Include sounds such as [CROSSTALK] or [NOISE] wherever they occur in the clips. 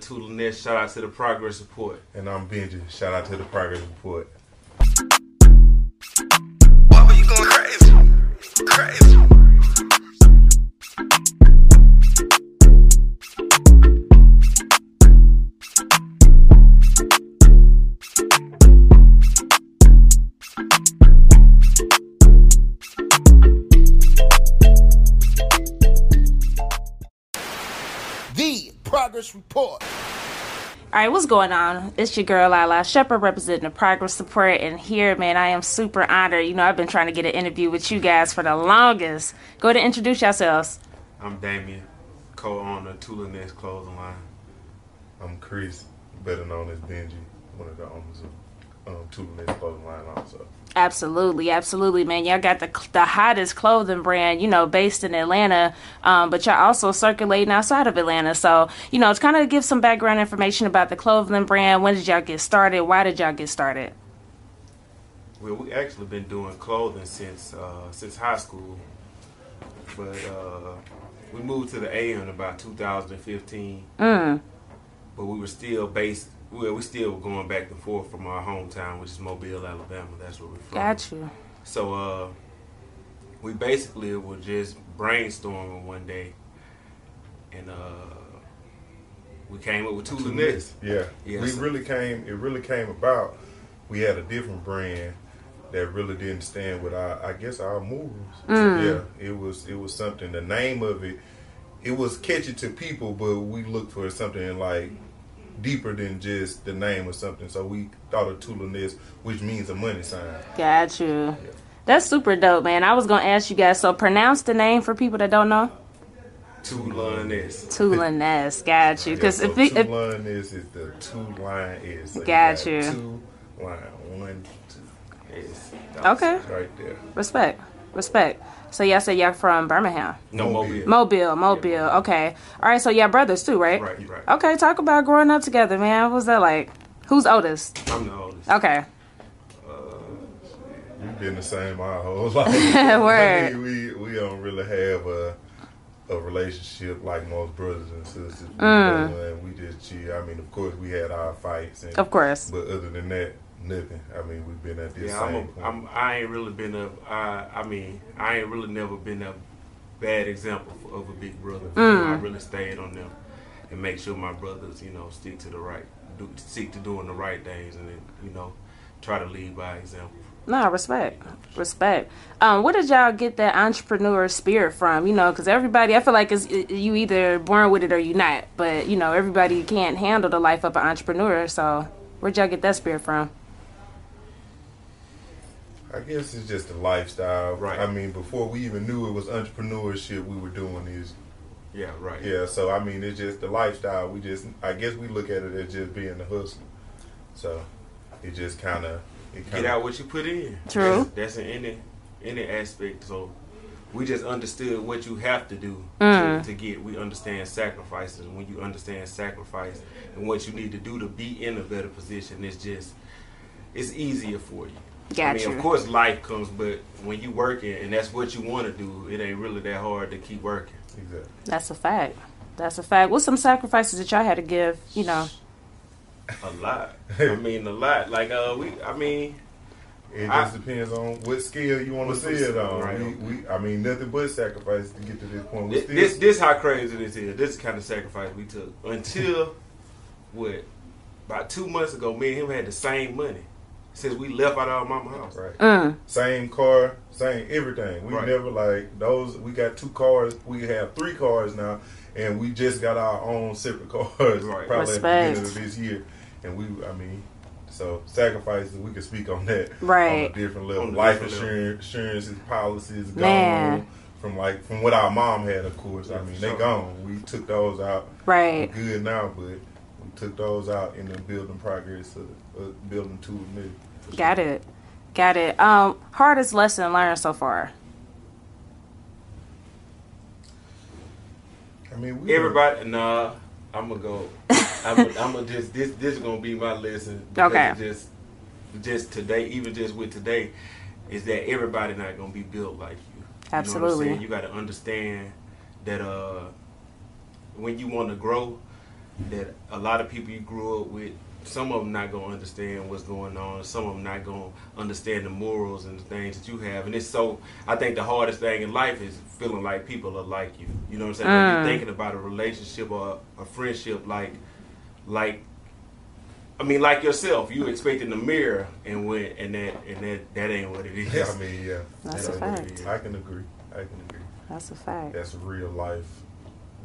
Co-owner of Nest. Shout out to the Progress Report. And I'm Benji. Shout out to the Progress Report. Why were you going crazy? Crazy. Report. All right, what's going on? It's your girl Lalaa Shepherd representing the Progress Report, and here, man, I am super honored. You know, I've been trying to get an interview with you guys for the longest. Go ahead and introduce yourselves. I'm Dameon, co-owner of Tulones Clothing Line. I'm Chris, better known as Benji, one of the owners of um, Tulones Clothing Line also. Absolutely, absolutely, man. Y'all got the the hottest clothing brand, you know, based in Atlanta, um, but y'all also circulating outside of Atlanta. So, you know, it's kind of give some background information about the clothing brand. When did y'all get started? Why did y'all get started? Well, we actually been doing clothing since uh, since high school, but uh, we moved to the A in about 2015. Mm. But we were still based. Well, we still going back and forth from our hometown, which is Mobile, Alabama. That's where we're from. Got you. So uh, we basically were just brainstorming one day, and uh, we came up with Tulones. Yeah, Yeah, we so- really came. It really came about. We had a different brand that really didn't stand with our, I guess, our moves. Yeah, it was. It was something. The name of it, it was catchy to people, but we looked for something like deeper than just the name or something. So we thought of Tulones, which means a money sign. Got you. That's super dope, man. I was gonna ask you guys. So pronounce the name for people that don't know. Tulones. Got you. Yeah, Because so if, if line is the two line is. So Got got you. Two line one two. Yes. okay, Right there. respect, respect. So y'all say y'all from Birmingham, No Mobile. Mobile. Mobile, Mobile. Okay. All right. So y'all brothers too, right? Right, right. Okay. Talk about growing up together, man. What was that like? Who's oldest? I'm the oldest. Okay. We've been the same our whole [LAUGHS] life. [LAUGHS] Word. I mean, we we don't really have a a relationship like most brothers and sisters. Mm. and we just chill. I mean, of course, we had our fights, and, Of course. But other than that, nothing. I mean, we've been at this Yeah, I'm, same a, point. I'm. I ain't really been a. I. I mean, I ain't really never been a bad example for, of a big brother. You know, I really stayed on them and make sure my brothers, you know, stick to the right, do, stick to doing the right things, and then, you know, try to lead by example. No, respect, respect. Um, where did y'all get that entrepreneur spirit from? You know, because everybody, I feel like it's, it, you either born with it or you not. But you know, everybody can't handle the life of an entrepreneur. So, where'd y'all get that spirit from? I guess it's just a lifestyle. Right. I mean, before we even knew it was entrepreneurship, we were doing these. Yeah, right. Yeah. So I mean, it's just the lifestyle. We just, I guess, we look at it as just being the hustler. So it just kind of, it Get out what you put in. True. That's, that's in any any aspect. So we just understood what you have to do Mm. to, to get. We understand sacrifices. And when you understand sacrifice and what you need to do to be in a better position, it's just it's easier for you. I mean, of course, life comes, but when you working and that's what you want to do, it ain't really that hard to keep working. Exactly. That's a fact. That's a fact. What's some sacrifices that y'all had to give? You know, A lot. [LAUGHS] I mean, a lot. Like uh, we. I mean, It I- just depends on what scale you want to see it on. right. We, we, I mean, nothing but sacrifice to get to this point. This, still, this this how crazy this is. This is the kind of sacrifice we took until what about two months ago. Me and him had the same money since we left out of our mama house. right. mm, Same car, same everything. We Right. never like those. We got two cars. We have three cars now, and we just got our own separate [LAUGHS] cars. Right. Probably Respect. at the beginning of this year, and we, I mean, So sacrifices, we can speak on that Right. on a different level. On a Life different level. insurance, insurances, policies, gone Man. from like from what our mom had. Of course, I mean for they gone. We took those out. Right. We're good now, but we took those out in the building progress of uh, building two new. Got it. Got it. Um, hardest lesson learned so far. I mean, we Everybody, nah. I'm gonna go. [LAUGHS] I'm gonna, I'm gonna just this. This is gonna be my lesson. Okay. Just, just today, even just with today, is that everybody not gonna be built like you. You know what I'm Absolutely. saying? You got to understand that uh, when you want to grow, that a lot of people you grew up with, some of them not gonna understand what's going on. Some of them not gonna understand the morals and the things that you have. And it's so. I think the hardest thing in life is feeling like people are like you. You know what I'm saying? When Mm. you're thinking about a relationship or a friendship, like, like. I mean, like yourself, you expecting the mirror, and when and that and that that ain't what it [LAUGHS] is. Yeah, I mean, yeah. That's a fact. ain't what it is. I can agree. I can agree. That's a fact. That's real life,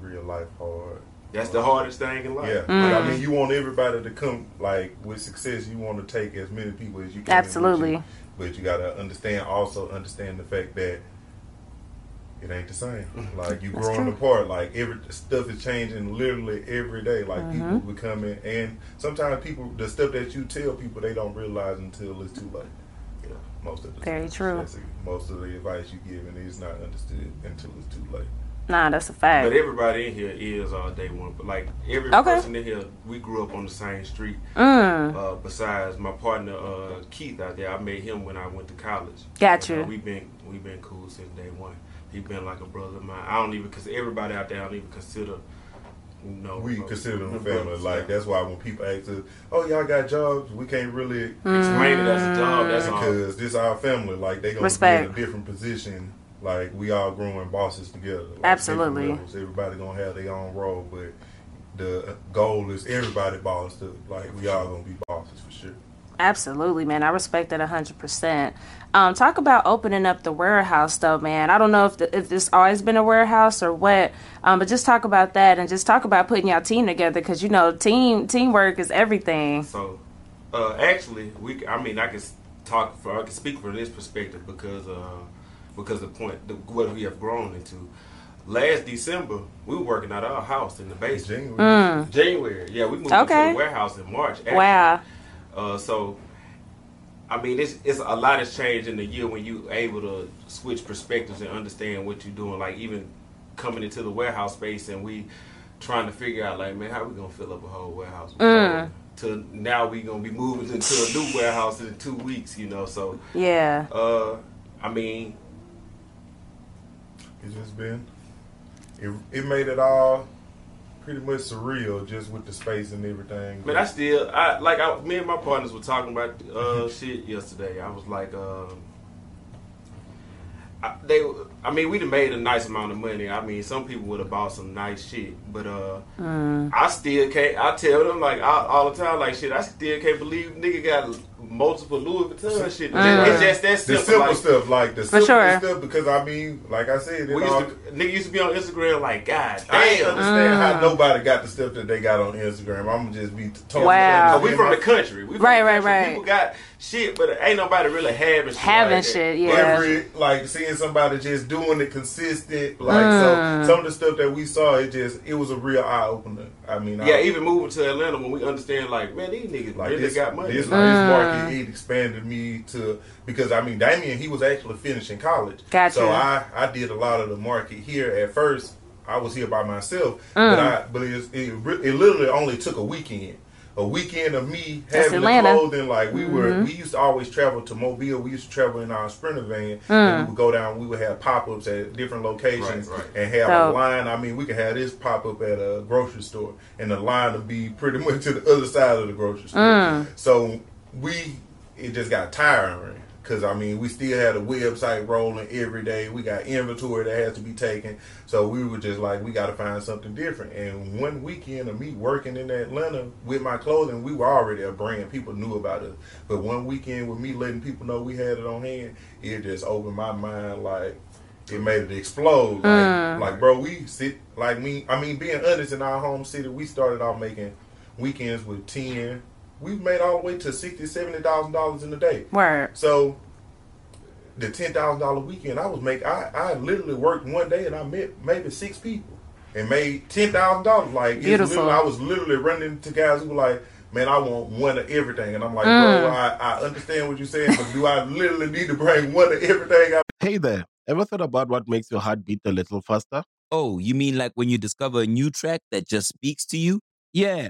real life hard. That's the hardest thing in life. Yeah, Mm. Like, I mean, you want everybody to come like with success. You want to take as many people as you can. Absolutely. you. but you gotta understand, also understand the fact that it ain't the same. Like you That's growing true. apart. Like every stuff is changing literally every day. Like Mm-hmm. people becoming, and sometimes people, the stuff that you tell people, they don't realize until it's too late. Yeah, most of the Very time. true. Most of the advice you give, and it's not understood until it's too late. Nah, that's a fact. But everybody in here is all day one. But like every Okay. person in here, we grew up on the same street. Mm. Uh, besides my partner uh, Keith out there, I met him when I went to college. Got And, uh, we've been we've been cool since day one. He's been like a brother of mine. I don't even because everybody out there I don't even consider. You know, we consider them my family. brothers. Like that's why when people ask us, "Oh, y'all got jobs," we can't really explain it as a job. That's all. because this our family. Like they gonna Respect. be in a different position. Like we all growing bosses together. Like, Absolutely. different levels. Everybody gonna have their own role, but the goal is everybody boss to like we all gonna be bosses for sure. Absolutely, man. I respect that hundred percent. Um, talk about opening up the warehouse, though, man. I don't know if the, if this always been a warehouse or what, um, but just talk about that and just talk about putting your team together because you know team teamwork is everything. So, uh, actually, we. I mean, I can talk for. I can speak from this perspective because, uh, because the point, the, what we have grown into. Last December, we were working at our house in the basement. Genuine. January, yeah, we moved Mm. Okay. into the warehouse in March. actually. Wow. Uh, so, I mean, it's it's a lot has changed in the year when you able to switch perspectives and understand what you're doing. Like even coming into the warehouse space and we trying to figure out like, man, how we gonna fill up a whole warehouse? Mm. To now we gonna be moving into a new warehouse in two weeks, you know. So, Yeah. uh, I mean, It's just been. It, it made it all pretty much surreal just with the space and everything. But I still, I like, I, me and my partners were talking about uh, [LAUGHS] shit yesterday. I was like, um, I, they, I mean, we'd have made a nice amount of money. I mean, some people would have bought some nice shit, but uh, I still can't. I tell them like all, all the time, like shit. I still can't believe nigga got multiple Louis Vuitton shit. It's just that the simple. simple like, stuff, like the simple sure. stuff, because I mean, like I said, it We all, to, nigga used to be on Instagram like, God damn. I ain't damn. understand Mm. how nobody got the stuff that they got on Instagram. I'm gonna just be totally Wow. Oh, we from the country. We from Right, the right, right. People got shit, but ain't nobody really having shit. Having like that. shit, yeah. Every like seeing somebody just doing it consistent, like Mm. so. Some of the stuff that we saw, it just it was a real eye opener. I mean, Yeah, I, even moving to Atlanta when we understand, like, man, these niggas like really this, got money. this, Mm. this market it expanded me to because I mean Dameon he was actually finishing college. Gotcha. So I I did a lot of the market here at first. I was here by myself, Mm. but I but it, it it literally only took a weekend. A weekend of me That's having Atlanta. Mm-hmm. the clothing like we were. We used to always travel to Mobile. We used to travel in our sprinter van, Mm. and we would go down. We would have pop ups at different locations Right, right. and have Dope. a line. I mean, we could have this pop up at a grocery store, and the line would be pretty [LAUGHS] much to the other side of the grocery store. Mm. So we it just got tiring because I mean we still had a website rolling every day. We got inventory that has to be taken. So we were just like we got to find something different. And one weekend of me working in Atlanta with my clothing, we were already a brand. People knew about us. But one weekend with me letting people know we had it on hand, it just opened my mind like. It made it explode. Like, mm. like, bro, we sit like me. I mean, being honest, in our home city, we started off making weekends with 10, we made all the way to sixty, seventy thousand dollars in a day. Word. So the ten thousand dollar weekend, I was make I I literally worked one day and I met maybe six people and made ten thousand dollars. Like it's Beautiful. I was literally running to guys who were like, "Man, I want one of everything," and I'm like, Mm. "Bro, I, I understand what you're saying, but do I literally need to bring one of everything?" I Hey there, ever thought about what makes your heart beat a little faster? Oh, you mean like when you discover a new track that just speaks to you? Yeah,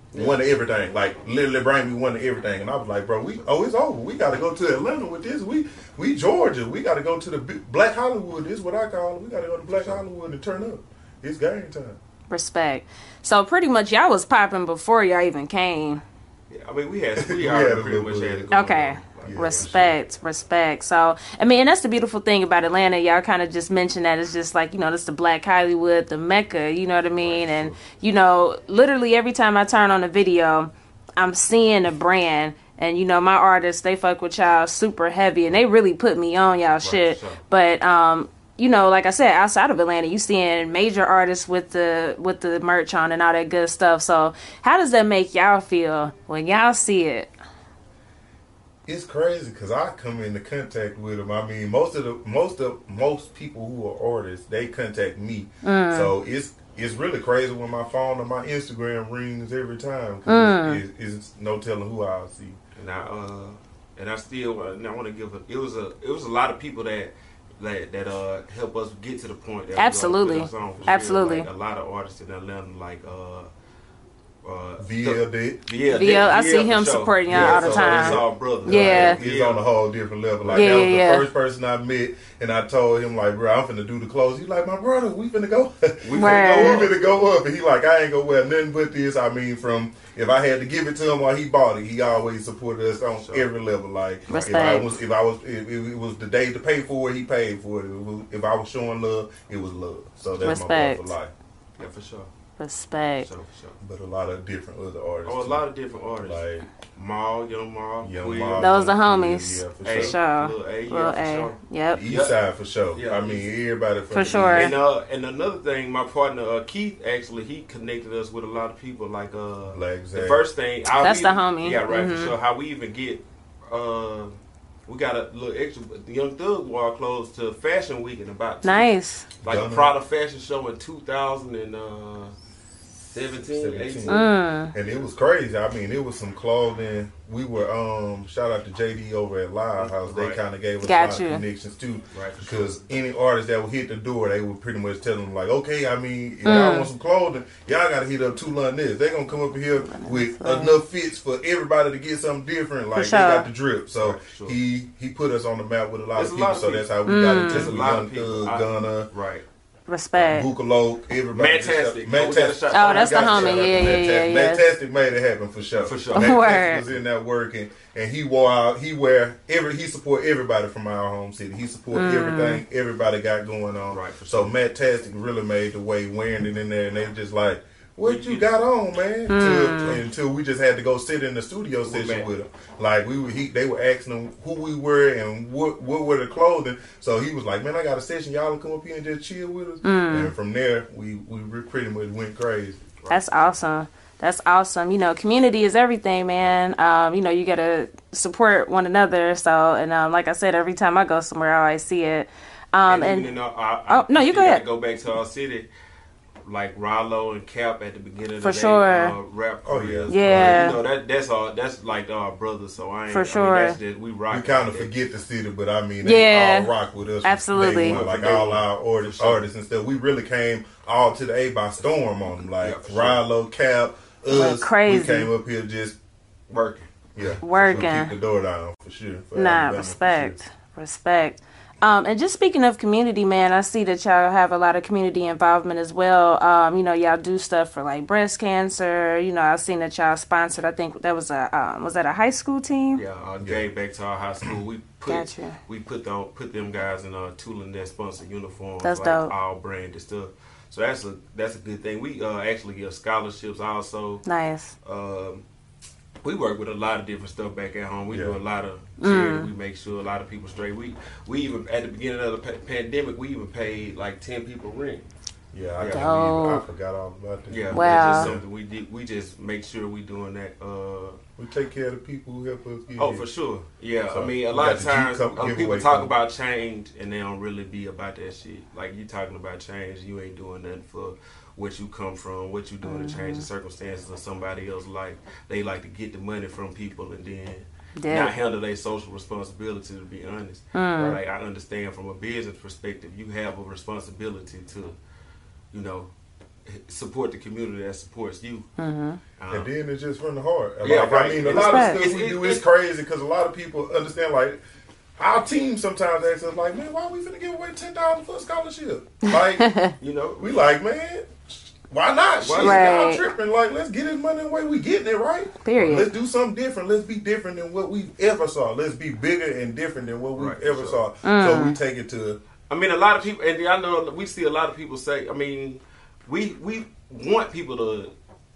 like one of everything, like literally bring me one of everything, and I was like, "Bro, we oh it's over. We got to go to Atlanta with this. We we Georgia. We got to go to the big- Black Hollywood. This is what I call it. We got to go to Black Hollywood and turn up. It's game time." Respect. So pretty much y'all was popping before y'all even came. Yeah, I mean, we had we [LAUGHS] We already pretty much had it going Okay. on. Like, respect, respect. So, I mean, and that's the beautiful thing about Atlanta. Y'all kind of just mentioned that it's just like, you know, this the Black Hollywood, the Mecca, you know what I mean? And, you know, literally every time I turn on a video, I'm seeing a brand. And, you know, my artists, they fuck with y'all super heavy and they really put me on y'all shit. sure. But, um, you know, like I said, outside of Atlanta, you seeing major artists with the with the merch on and all that good stuff. So, how does that make y'all feel when y'all see it? It's crazy because I come into contact with them. I mean, most of the most of most people who are artists, they contact me. So it's it's really crazy when my phone or my Instagram rings every time. 'cause it's, it's, it's no telling who I'll see. and I uh and I still and I want to give a it was a it was a lot of people that that that uh help us get to the point that we gonna Absolutely. put us on for sure. Absolutely. Like, a lot of artists in Atlanta like uh uh VL did. yeah, VL, I see him sure. supporting y'all Yeah, all the so time. It's all brothers. Yeah. Like, He's on a whole different level. Like Yeah, that was yeah, the yeah. first person I met, and I told him like, bro, I'm finna do the clothes. He's like, my brother, we finna go. [LAUGHS] we finna Word. go. We finna go up. And he like, I ain't gonna wear nothing but this. I mean, from if I had to give it to him while he bought it, he always supported us on Sure. every level. Like if I was, if I was, if it was the day to pay for it, he paid for it. If, if I was showing love, it was love. So that's Respect. my brother for life. Yeah, for sure. Respect. For sure, for sure. But a lot of different other artists. Oh, a too. lot of different artists. like Maul, Young Maul, Young Quill, Miles, Those the homies. Yeah, for Hey, For sure. sure. Lil A, yeah, for A. sure. Yep. East Yep. side for sure. Yeah, I mean, everybody from For the sure. East. And uh, and another thing, my partner uh, Keith actually he connected us with a lot of people. Like uh, Black the first thing, how That's we- the homie. Yeah, right. Mhm. For sure. How we even get uh, we got a little extra. The Young Thug wore clothes to Fashion Week in about two- Nice. like Gunna. the Prada fashion show in 2017, 17. 18. Mm. And it was crazy. I mean, it was some clothing. We were um shout out to JD over at Live House. They Right. kind of gave us Got a lot you. of connections too. Right, for Because any artist that would hit the door, they would pretty much tell them like, okay, I mean, if Mm. y'all want some clothing, y'all got to hit up Tulones. They gonna come up here with enough fits for everybody to get something different. Like sure. they got the drip. So Right, sure. he he put us on the map with a lot There's of a people. lot of so people. that's how we got Mm. into There's a it. lot Young of people. Thug, I- Gunna, Right. Respect. Bukaloke, everybody. Fantastic. Fantastic. Oh, that's the homie. shout Yeah, yeah, yeah, Fantastic. yeah. Fantastic made it happen for sure. For sure. [LAUGHS] Word. Fantastic was in that working, and he wore out. He wear every. He support everybody from our home city. He support Mm. everything everybody got going on. Right, for So sure. Matt Tastic really made the way wearing it in there, and they just like. What We- you got on, man? Mm. Till, until we just had to go sit in the studio session Matt. with him. Like we were, he, they were asking him who we were and what what were the clothing. So he was like, "Man, I got a session. Y'all come up here and just chill with us." Mm. And from there, we we re- pretty much went crazy. That's awesome. That's awesome. You know, community is everything, man. Um, you know, you gotta support one another. So, and um, like I said, every time I go somewhere, I always see it. Um, and, and even in our, our, Oh, no, you still go ahead. Go back to our city. Like Rollo and Cap at the beginning of For the sure. uh, rap Oh, careers. yeah. Yeah. you know that that's all that's like our brothers. So I ain't For I mean, sure. that's just, we rock. We kind of forget the city, but I mean, Yeah. they all rock with us. Absolutely. One, like all our artists, artists and stuff. We really came all to the A by storm on them. Like Yeah, sure. Rilo, Cap, Went us. crazy. We came up here just working. yeah, Working. So keep the door down for sure. for Nah, Alabama, for respect, sure. respect. Um, and just speaking of community, man, I see that y'all have a lot of community involvement as well. Um, you know, y'all do stuff for like breast cancer. You know, I've seen that y'all sponsored. I think that was a um, was that a high school team? Yeah, uh, back to our high school. We put Gotcha. we put them put them guys in uh Tulones that sponsor uniforms. That's like dope. All branded stuff. So that's a that's a good thing. We uh actually give scholarships also. Nice. Um, we work with a lot of different stuff back at home. We do a lot of Mm. We make sure a lot of people straight. We we even at the beginning of the pa- pandemic, we even paid like ten people rent. Yeah, I, Yeah. can't believe- I forgot all about that. Yeah, Wow. It's just something we did. We just make sure we doing that. Uh, we take care of the people who help us. Get Oh, here. for sure. Yeah, So, I mean, a lot of times Cup uh, people talk coming. about change and they don't really be about that shit. Like you talking about change, you ain't doing nothing for what you come from, what you doing to change the mm-hmm. circumstances of somebody else. Like they like to get the money from people and then Yeah. not handle their social responsibility. To be honest, hmm. like I understand from a business perspective, you have a responsibility to, you know, support the community that supports you. Mm-hmm. Um, And then it's just from the heart. Like, Yeah, I mean, a It's lot respect. of stuff we do is crazy because a lot of people understand, like, our team sometimes asks us, like, man, why are we finna give away $10 for a scholarship? Like, [LAUGHS] you know, we like, man, why not? Shit, Right. y'all tripping. Like, let's get this money the way we getting it, right? Period. Let's do something different. Let's be different than what we've ever saw. Let's be bigger and different than what we've Right, ever sure. saw. So mm. we take it to, I mean, a lot of people, and I know we see a lot of people say. I mean, we we want people to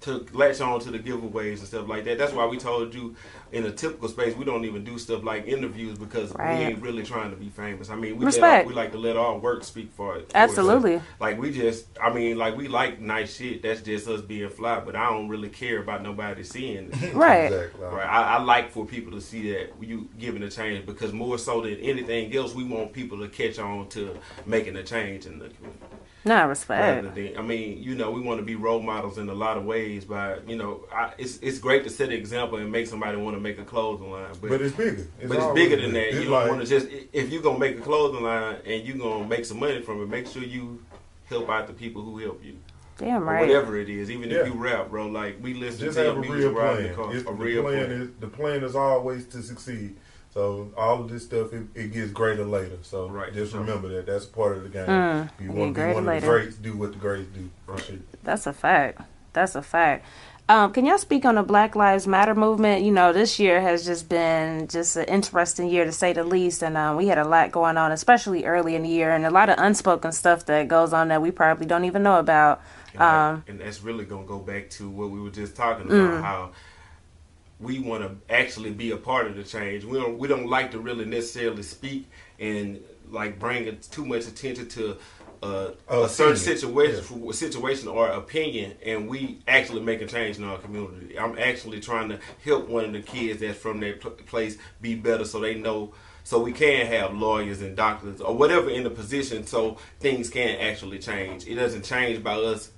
to latch on to the giveaways and stuff like that. That's why we told you in a typical space we don't even do stuff like interviews because Right. we ain't really trying to be famous. I mean, we let Respect. our, we like to let our work speak for it. Absolutely. us. Like we just, I mean, like we like nice shit. That's just us being fly. But I don't really care about nobody seeing. it. [LAUGHS] Right. exactly. Right. I, I like for people to see that you giving a change because more so than anything else, we want people to catch on to making a change in the community. Nah, respect. Rather than, I mean, you know, we want to be role models in a lot of ways. By you know, I, it's it's great to set an example and make somebody want to make a clothing line, but but it's bigger. but it's bigger than that. You don't like- want to just if you're gonna make a clothing line and you're gonna make some money from it, make sure you help out the people who help you. Damn Or right. whatever it is, even Yeah. if you rap, bro. Like we listen just to have your a music real riding plan. the car. A the real plan, plan. is the plan is always to succeed. So all of this stuff it, it gets greater later. So Right, just sure. remember that that's part of the game. Mm, you want to be greater one of the greats, do what the greats do. For sure. That's a fact. That's a fact. Um, can y'all speak on the Black Lives Matter movement? You know, this year has just been just an interesting year to say the least, and um, we had a lot going on, especially early in the year, and a lot of unspoken stuff that goes on that we probably don't even know about. And, that- Um, and that's really gonna go back to what we were just talking Mm. about how we want to actually be a part of the change. We don't we don't like to really necessarily speak and like bring too much attention to uh, a certain situation situation or opinion, and we actually make a change in our community. I'm actually trying to help one of the kids that's from that pl- place be better, so they know. So we can have lawyers and doctors or whatever in the position, so things can actually change. It doesn't change by us.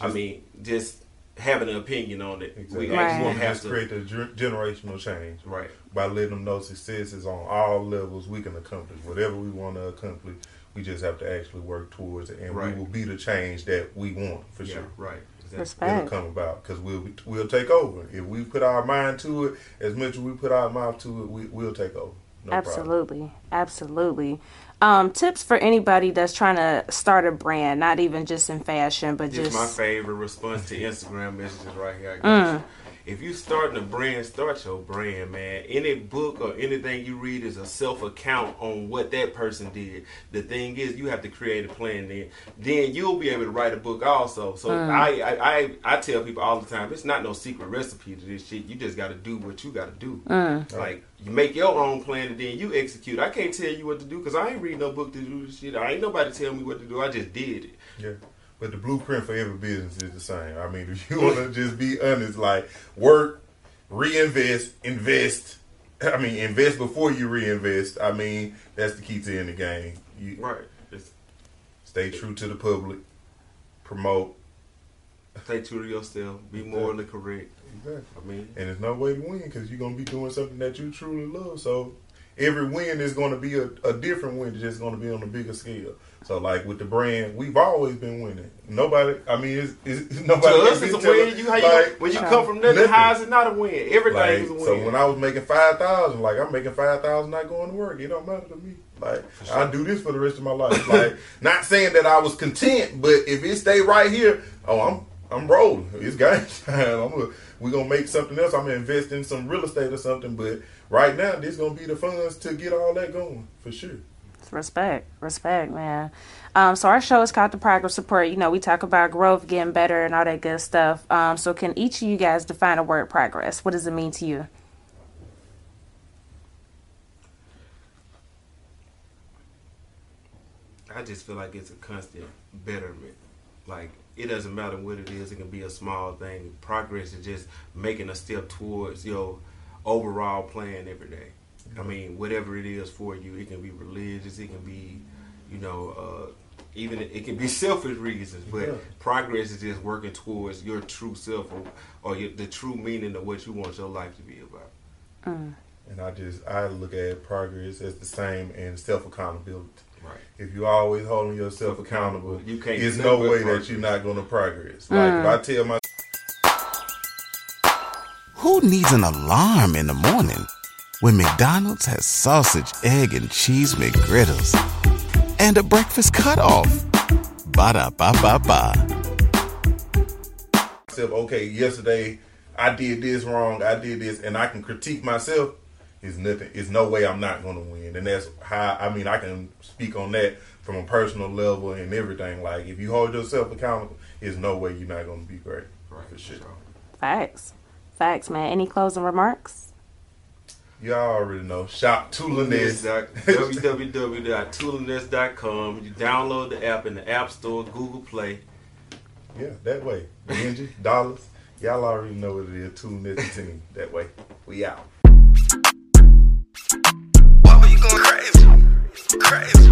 I mean, just having an opinion on it. Exactly. We actually Right. won't have to. create the generational change Right. by letting them know success is on all levels. We can accomplish whatever we want to accomplish. We just have to actually work towards it, and Right. we will be the change that we want for Yeah. sure. Right. Exactly. It'll come about because we'll be- we'll take over if we put our mind to it as much as we put our mouth to it. We, we'll take over. No Problem. Absolutely. Um, tips for anybody that's trying to start a brand, not even just in fashion, but This is my favorite response to Instagram messages right here. I Mm. Got you. If you starting a brand, start your brand, man. Any book or anything you read is a self account on what that person did. The thing is, you have to create a plan. Then, then you'll be able to write a book also. So Mm. I, I, I, I tell people all the time, it's not no secret recipe to this shit. You just got to do what you got to do. Mm. Like you make your own plan and then you execute. I can't tell you what to do because I ain't read no book to do this shit. I ain't nobody tell me what to do. I just did it. Yeah. But the blueprint for every business is the same. I mean, [LAUGHS] if you want to just be honest, like work, reinvest, invest. I mean, invest before you reinvest. I mean, that's the key to in the game. You Right. It's, stay true to the public, promote, Stay true to yourself. Be morally correct. Exactly. I mean, And there's no way to win because you're gonna be doing something that you truly love. So every win is gonna be a, a different win. It's just gonna be on a bigger scale. So like with the brand, we've always been winning. Nobody, I mean, it's, it's [LAUGHS] nobody. to us, it's a win. it. You, how you Like, when you come from nothing, nothing. how is it not a win? Everything Like, is a win. so when I was making five thousand, like I'm making five thousand not going to work. It don't matter to me. Like I do this for the rest of my life. Like [LAUGHS] not saying that I was content, but if it stay right here, oh I'm I'm rolling. It's game [LAUGHS] time. I'm gonna, we gonna make something else. I'm gonna invest in some real estate or something. But right now, this gonna be the funds to get all that going for sure. Respect, respect, man. Um, so our show is called the Progress Report. You know, we talk about growth, getting better, and all that good stuff. Um, so can each of you guys define the word progress? What does it mean to you? I just feel like it's a constant betterment. Like it doesn't matter what it is; it can be a small thing. Progress is just making a step towards your overall plan every day. I mean, whatever it is for you, it can be religious, it can be, you know, uh, even it can be [LAUGHS] selfish reasons. But Yeah. progress is just working towards your true self or, or your, the true meaning of what you want your life to be about. And I just I look at progress as the same and self accountability. Right. If you're always holding yourself accountable, You can't There's no nothing but way that you're not going to progress. Like if I tell my Who needs an alarm in the morning when McDonald's has sausage, egg, and cheese McGriddles and a breakfast cutoff? Ba da ba ba ba. myself, okay, yesterday I did this wrong, I did this, and I can critique myself, it's nothing. It's no way I'm not going to win, and that's how. I mean, I can speak on that from a personal level and everything. Like if you hold yourself accountable, there's no way you're not going to be great. Right. For sure. Facts, facts, man. Any closing remarks? Y'all already know. Shop Tulones. www.tulones.com. You download the app in the App Store, Google Play. Yeah, that way. Benji, [LAUGHS] Dollas. Y'all already know what it is. Tulones team. That way. We out. Why were you going crazy? Crazy.